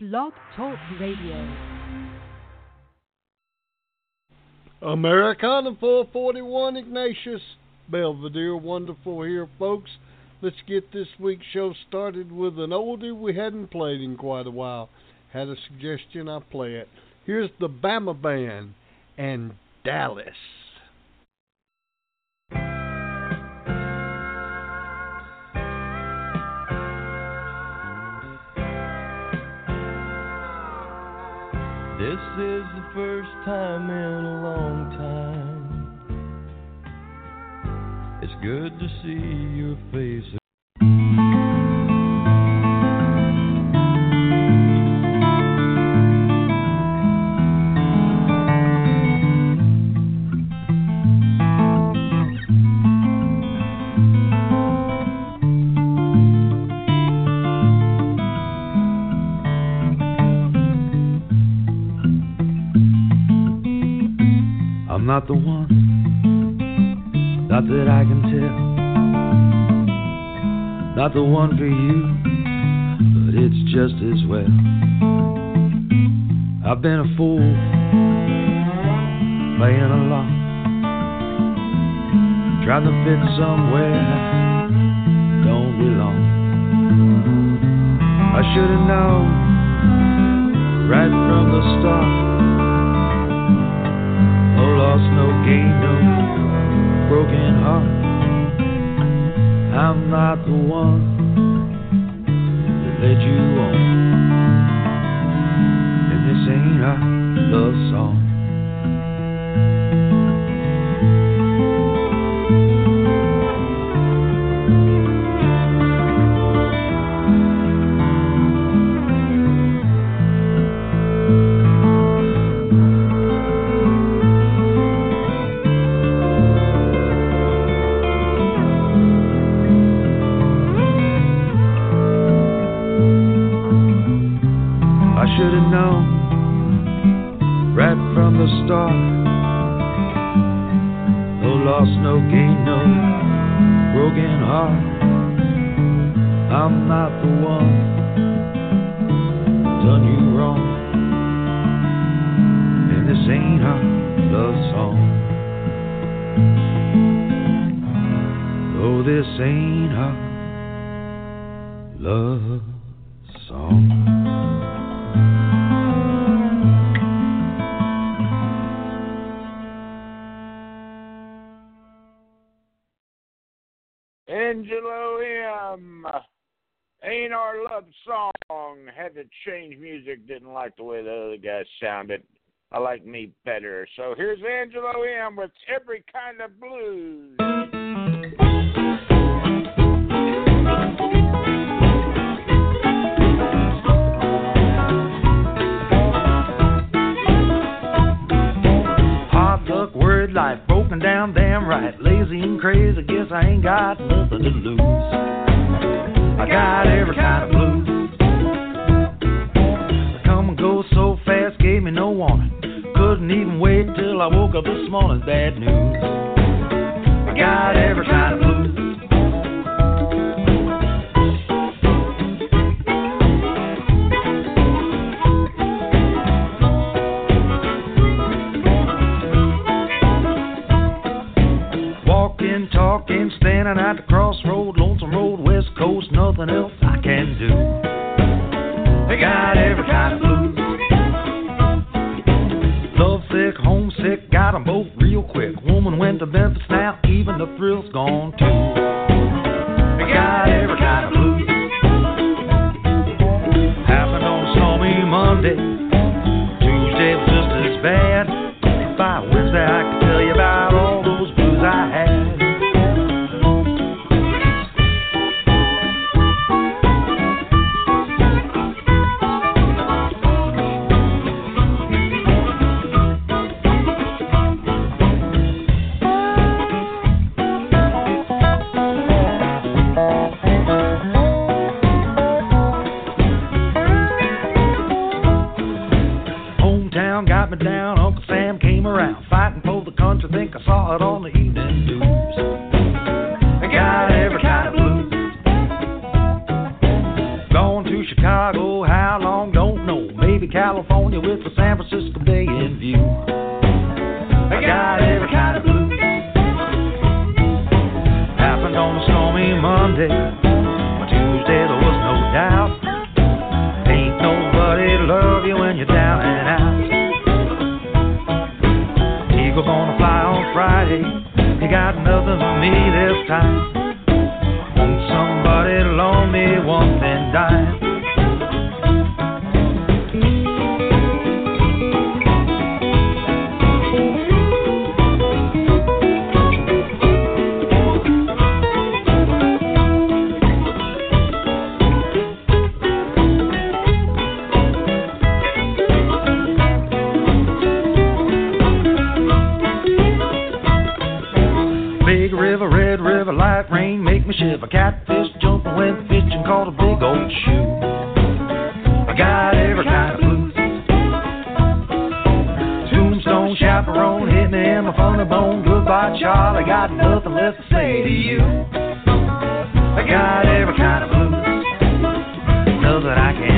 Blog Talk Radio. Americana 441 Ignatius Belvedere. Wonderful here, folks. Let's get this week's show started with an oldie we hadn't played in quite a while. Had a suggestion, I play it. Here's the Bama Band and Dallas. First time in a long time. It's good to see your face. The one, not that I can tell. Not the one for you, but it's just as well. I've been a fool, playing along, trying to fit somewhere I don't belong. I should have known right from the start. Oh, no loss, no gain, no broken heart. I'm not the one that led you on. And this ain't a love song. Ain't our love song. Had to change music. Didn't like the way the other guys sounded. I like me better. So here's Angelo M. with every kind of blues. Worried life, broken down, damn right. Lazy and crazy, guess I ain't got nothing to lose. I got every kind of blues. They Come and go so fast, gave me no warning. Couldn't even wait till I woke up this morning, bad news. I got every kind of blues. Walking, talking, standing at the crossroad, nothing else I can do. They got every kind of blues. Love sick, homesick, got 'em both real quick. Woman went to Memphis now, even the thrill's gone too. river, light rain make me shiver. Catfish jumping, went fishing, caught a big old shoe. I got every kind of blues. Tombstone chaperone hit me in my funny bone. Goodbye, Charlie, got nothing left to say to you. I got every kind of blues. Nothing I can.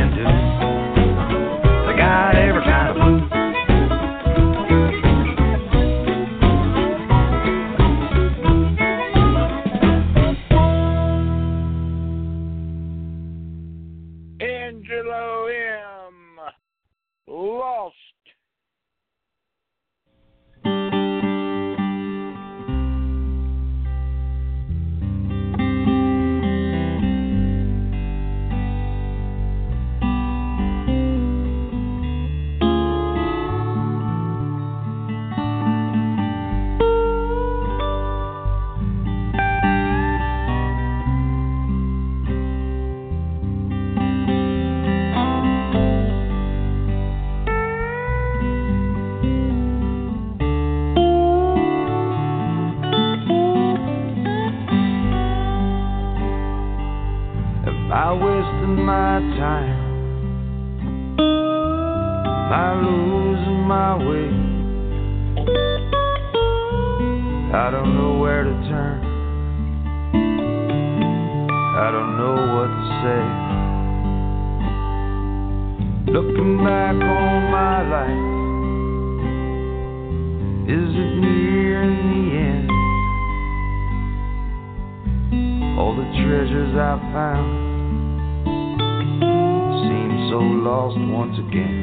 don't know where to turn. I don't know what to say. Looking back on my life, is it near the end? All the treasures I found seem so lost once again.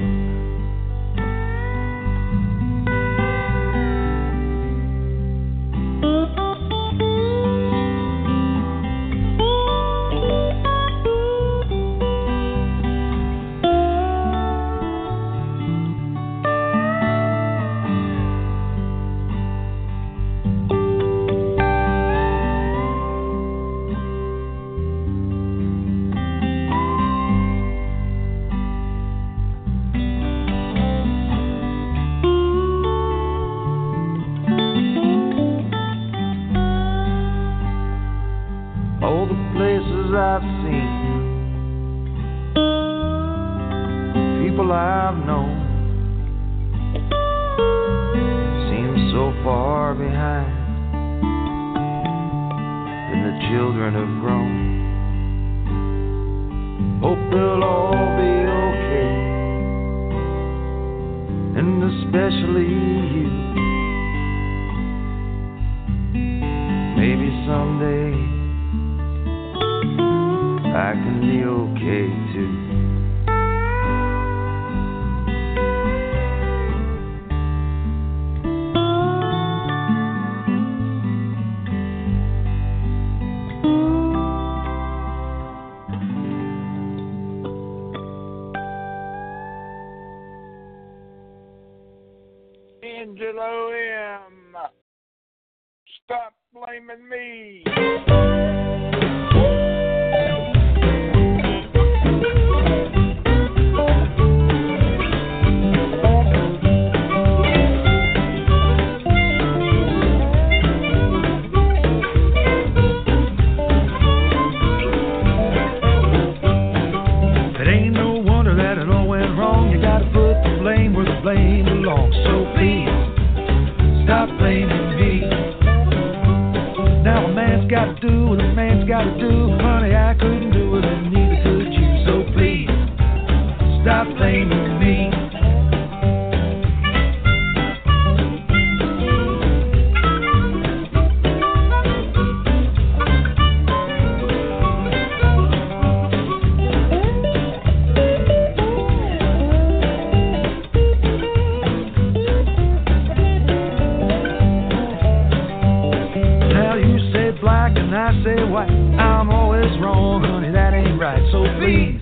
And I say white. I'm always wrong, honey, that ain't right. So please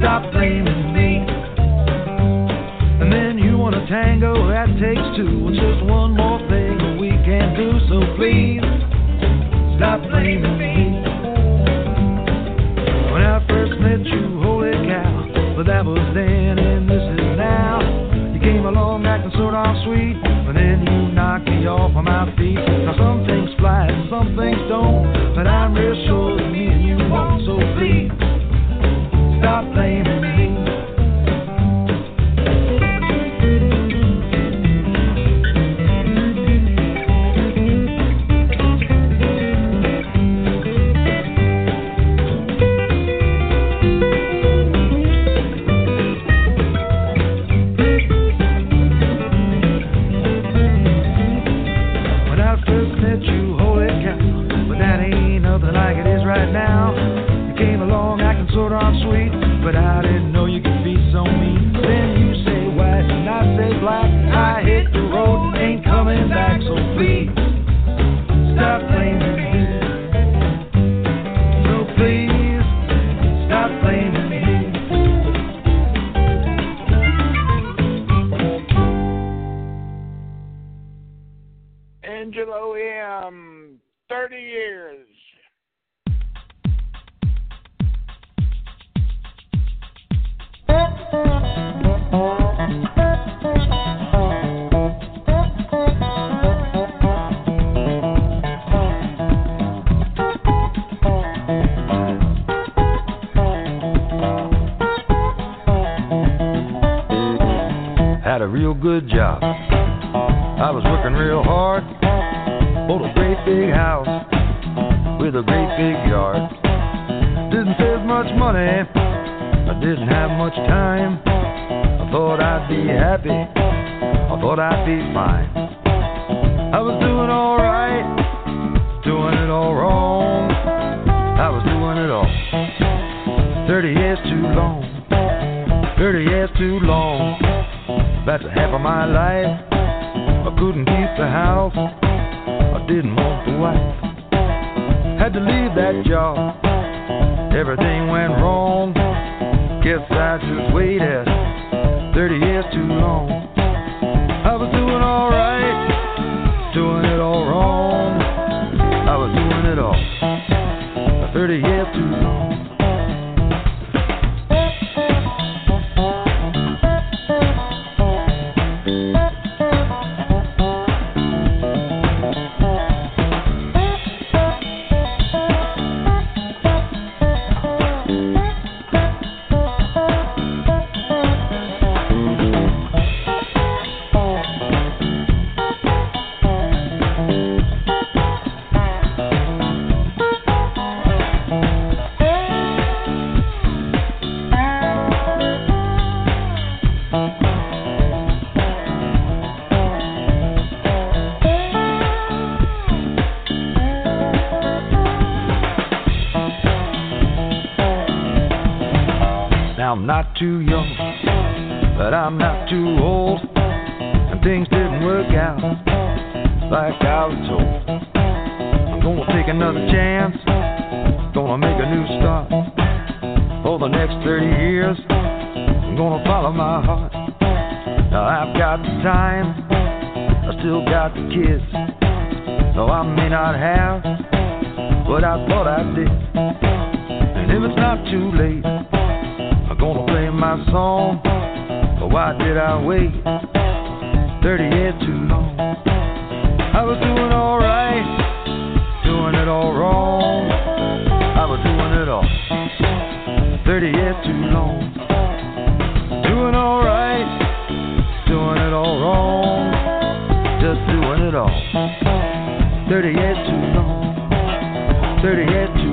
stop blaming me. And then you want a tango, that takes two. It's just one more thing we can do. So please stop blaming me. Don't, Angelo M. 30 years. Had a real good job. I was working real hard. Big house with a great big yard. Didn't save much money. I didn't have much time. I thought I'd be happy. I thought I'd be fine. I was doing all right, doing it all wrong. I was doing it all. Thirty years too long. Thirty years too long. That's half of my life. I couldn't keep the house. Didn't want the wife. Had to leave that job. Everything went wrong. Guess I just waited 30 years too long. I was doing alright, doing it all wrong. I was doing it all. 30 years too long. Too long. Doing alright, doing it all wrong. Just doing it all 30 years too long. 30 years too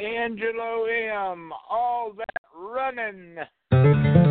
Angelo M. All that running.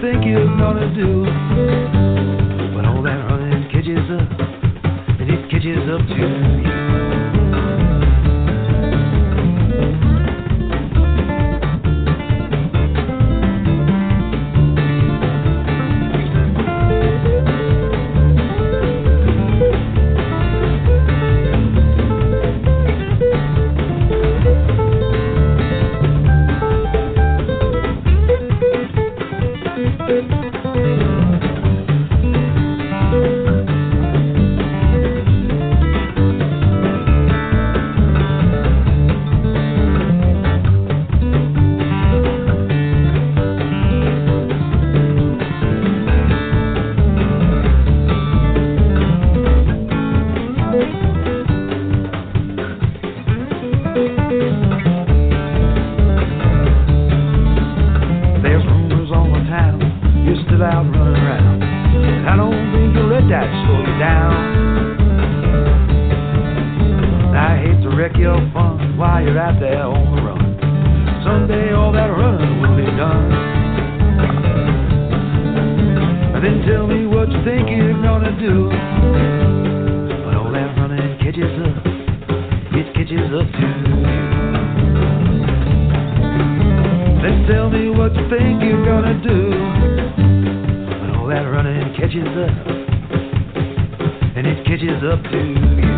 think you're gonna do? tell me what you think you're gonna do when all that running catches up, and it catches up to you.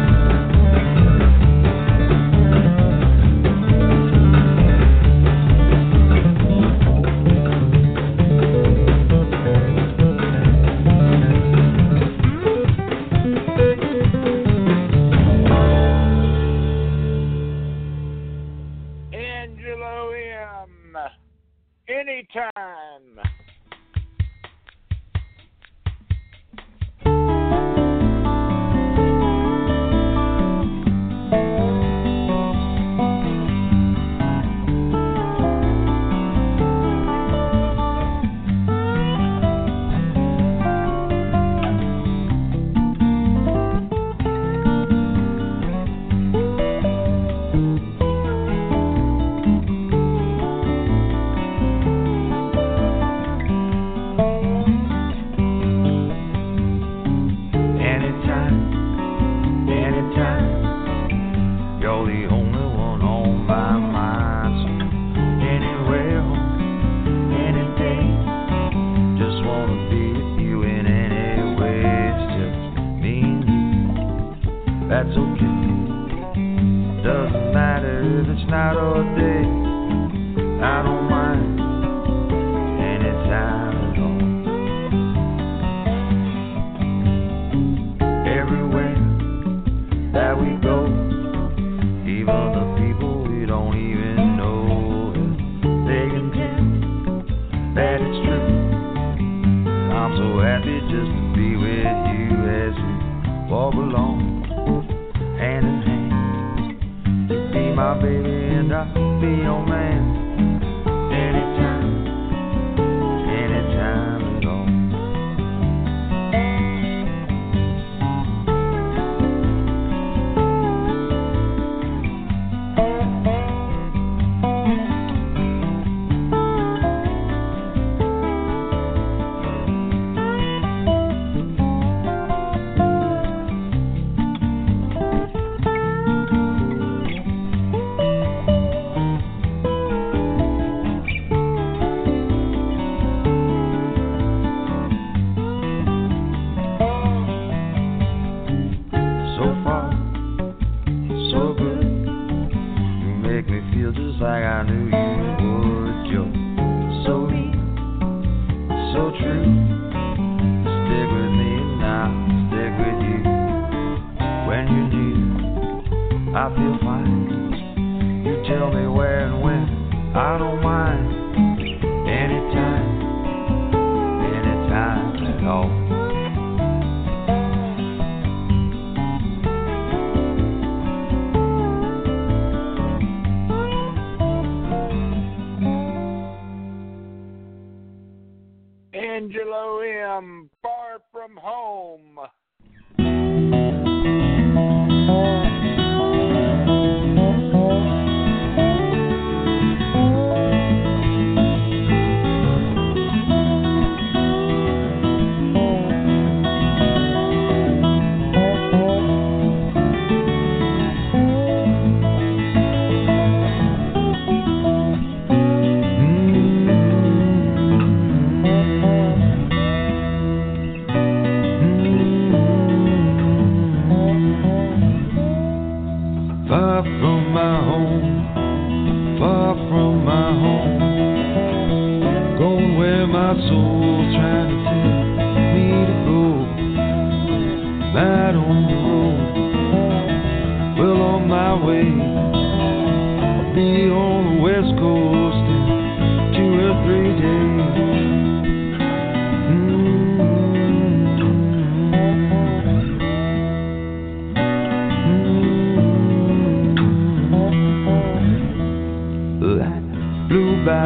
If it's not or day. I don't mind. my baby and I be your man. I feel fine. You tell me where and when, I don't mind.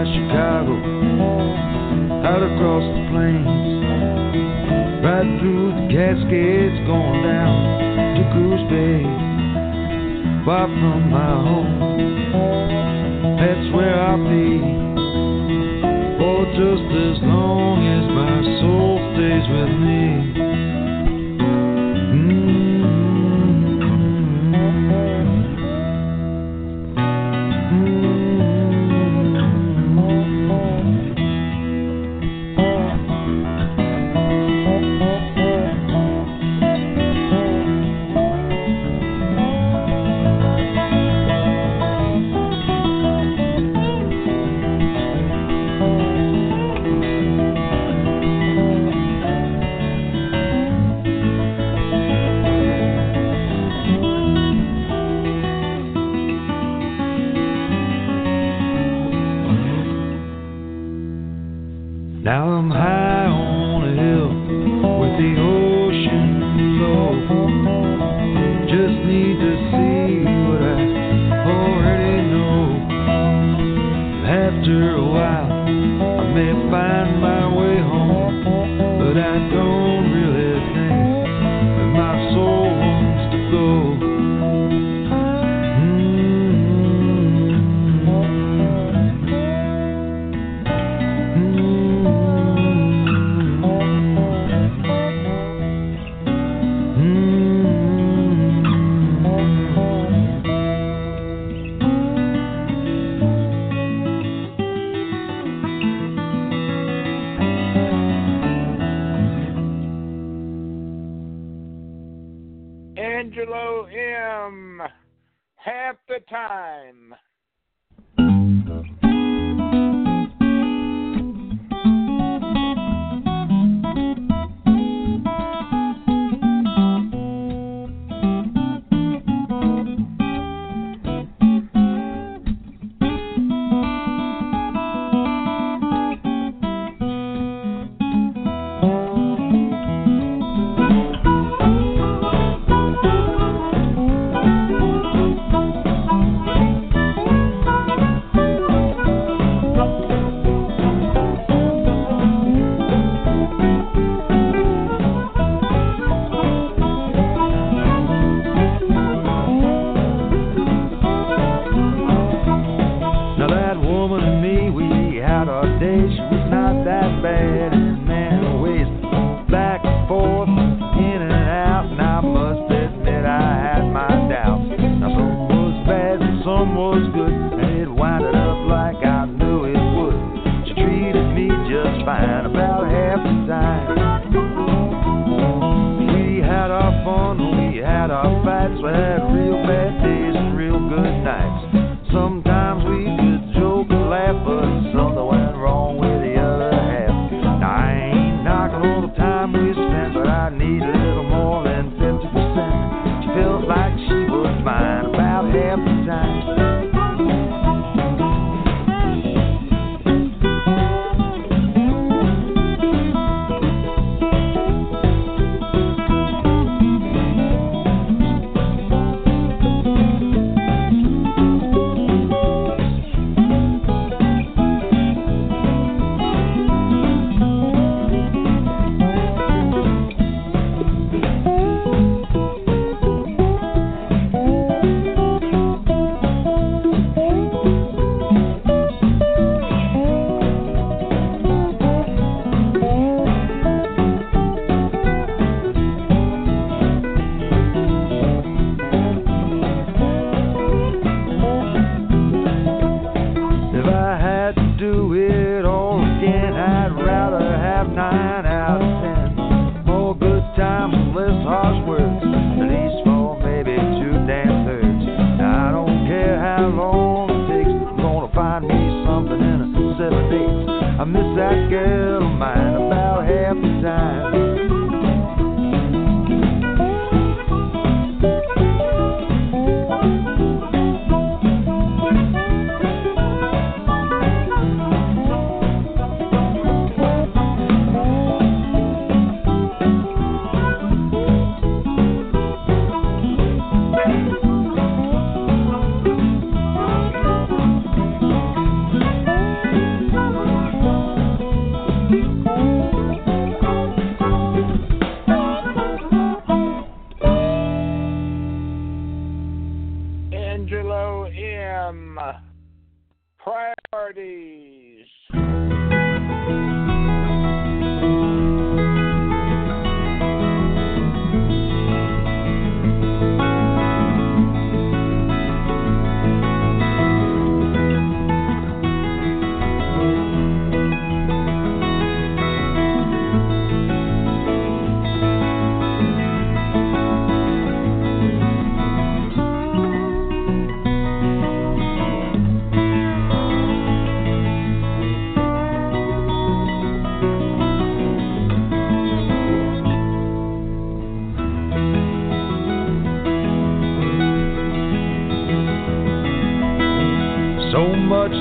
Chicago, out across the plains, right through the Cascades, going down to Goose Bay, far from my home. That's where I'll be for just as long as my soul stays with me.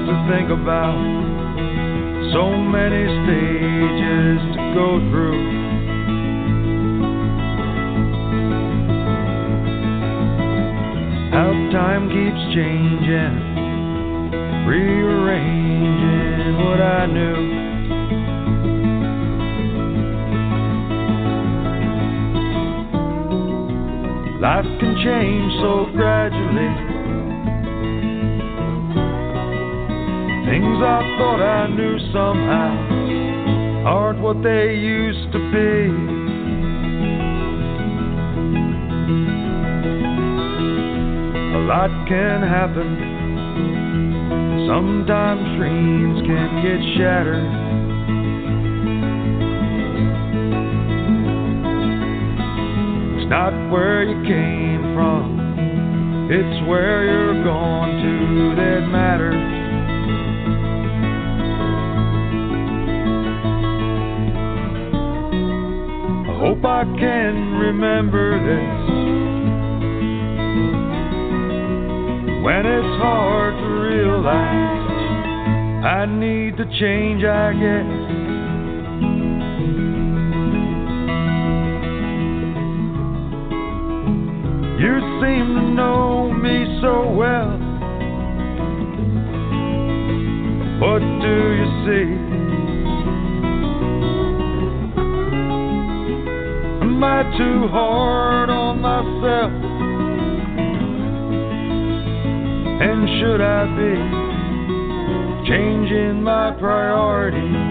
To think about, so many stages to go through. How time keeps changing, rearranging what I knew. Life can change so gradually. Things I thought I knew somehow aren't what they used to be. A lot can happen. Sometimes dreams can get shattered. It's not where you came from, it's where you're going to that matters. I can remember this when it's hard to realize I need to change, I guess. You seem to know me so well. What do you see? Am I too hard on myself? And should I be changing my priorities?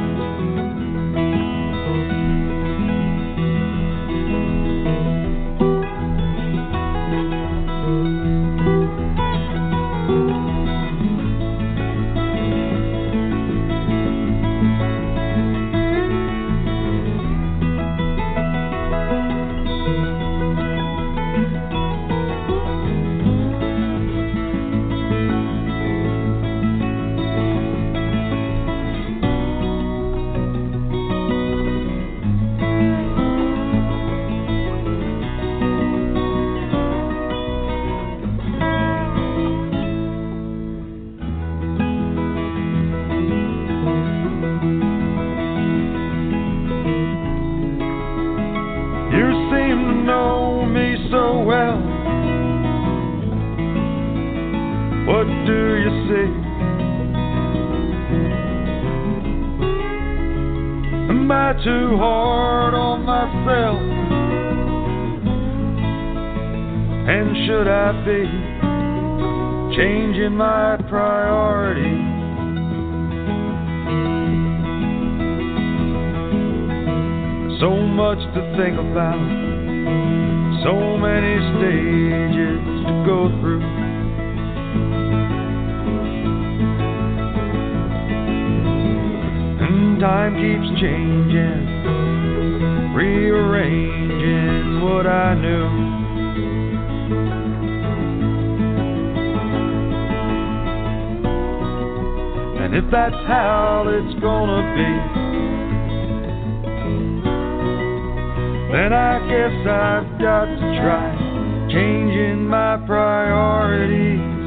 Too hard on myself? And should I be changing my priorities? So much to think about, so many stages to go through. Time keeps changing, rearranging what I knew. And if that's how it's gonna be, then I guess I've got to try changing my priorities.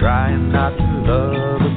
Trying not to love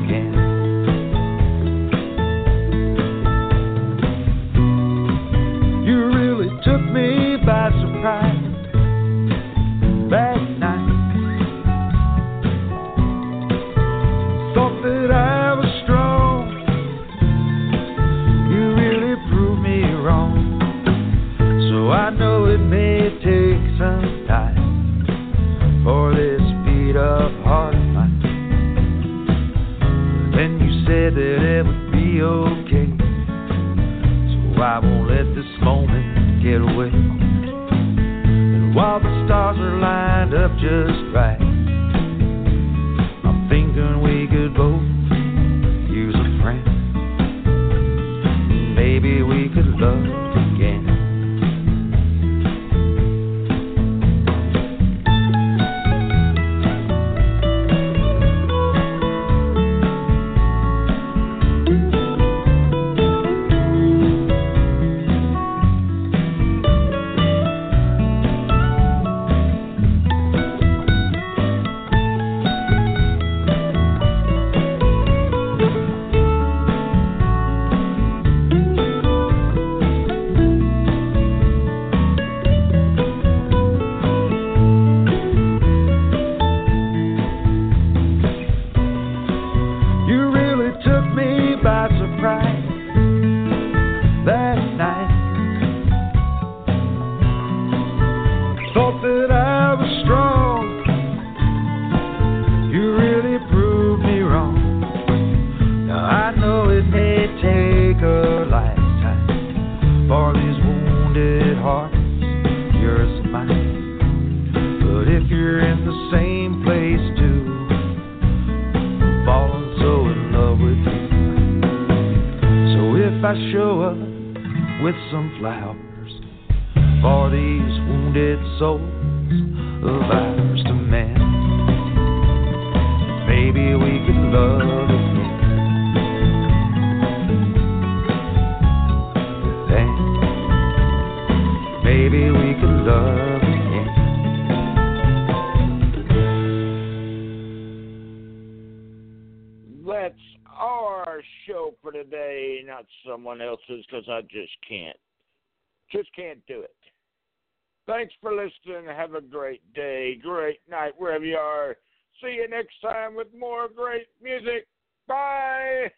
Thanks for listening. Have a great day, great night, wherever you are. See you next time with more great music. Bye.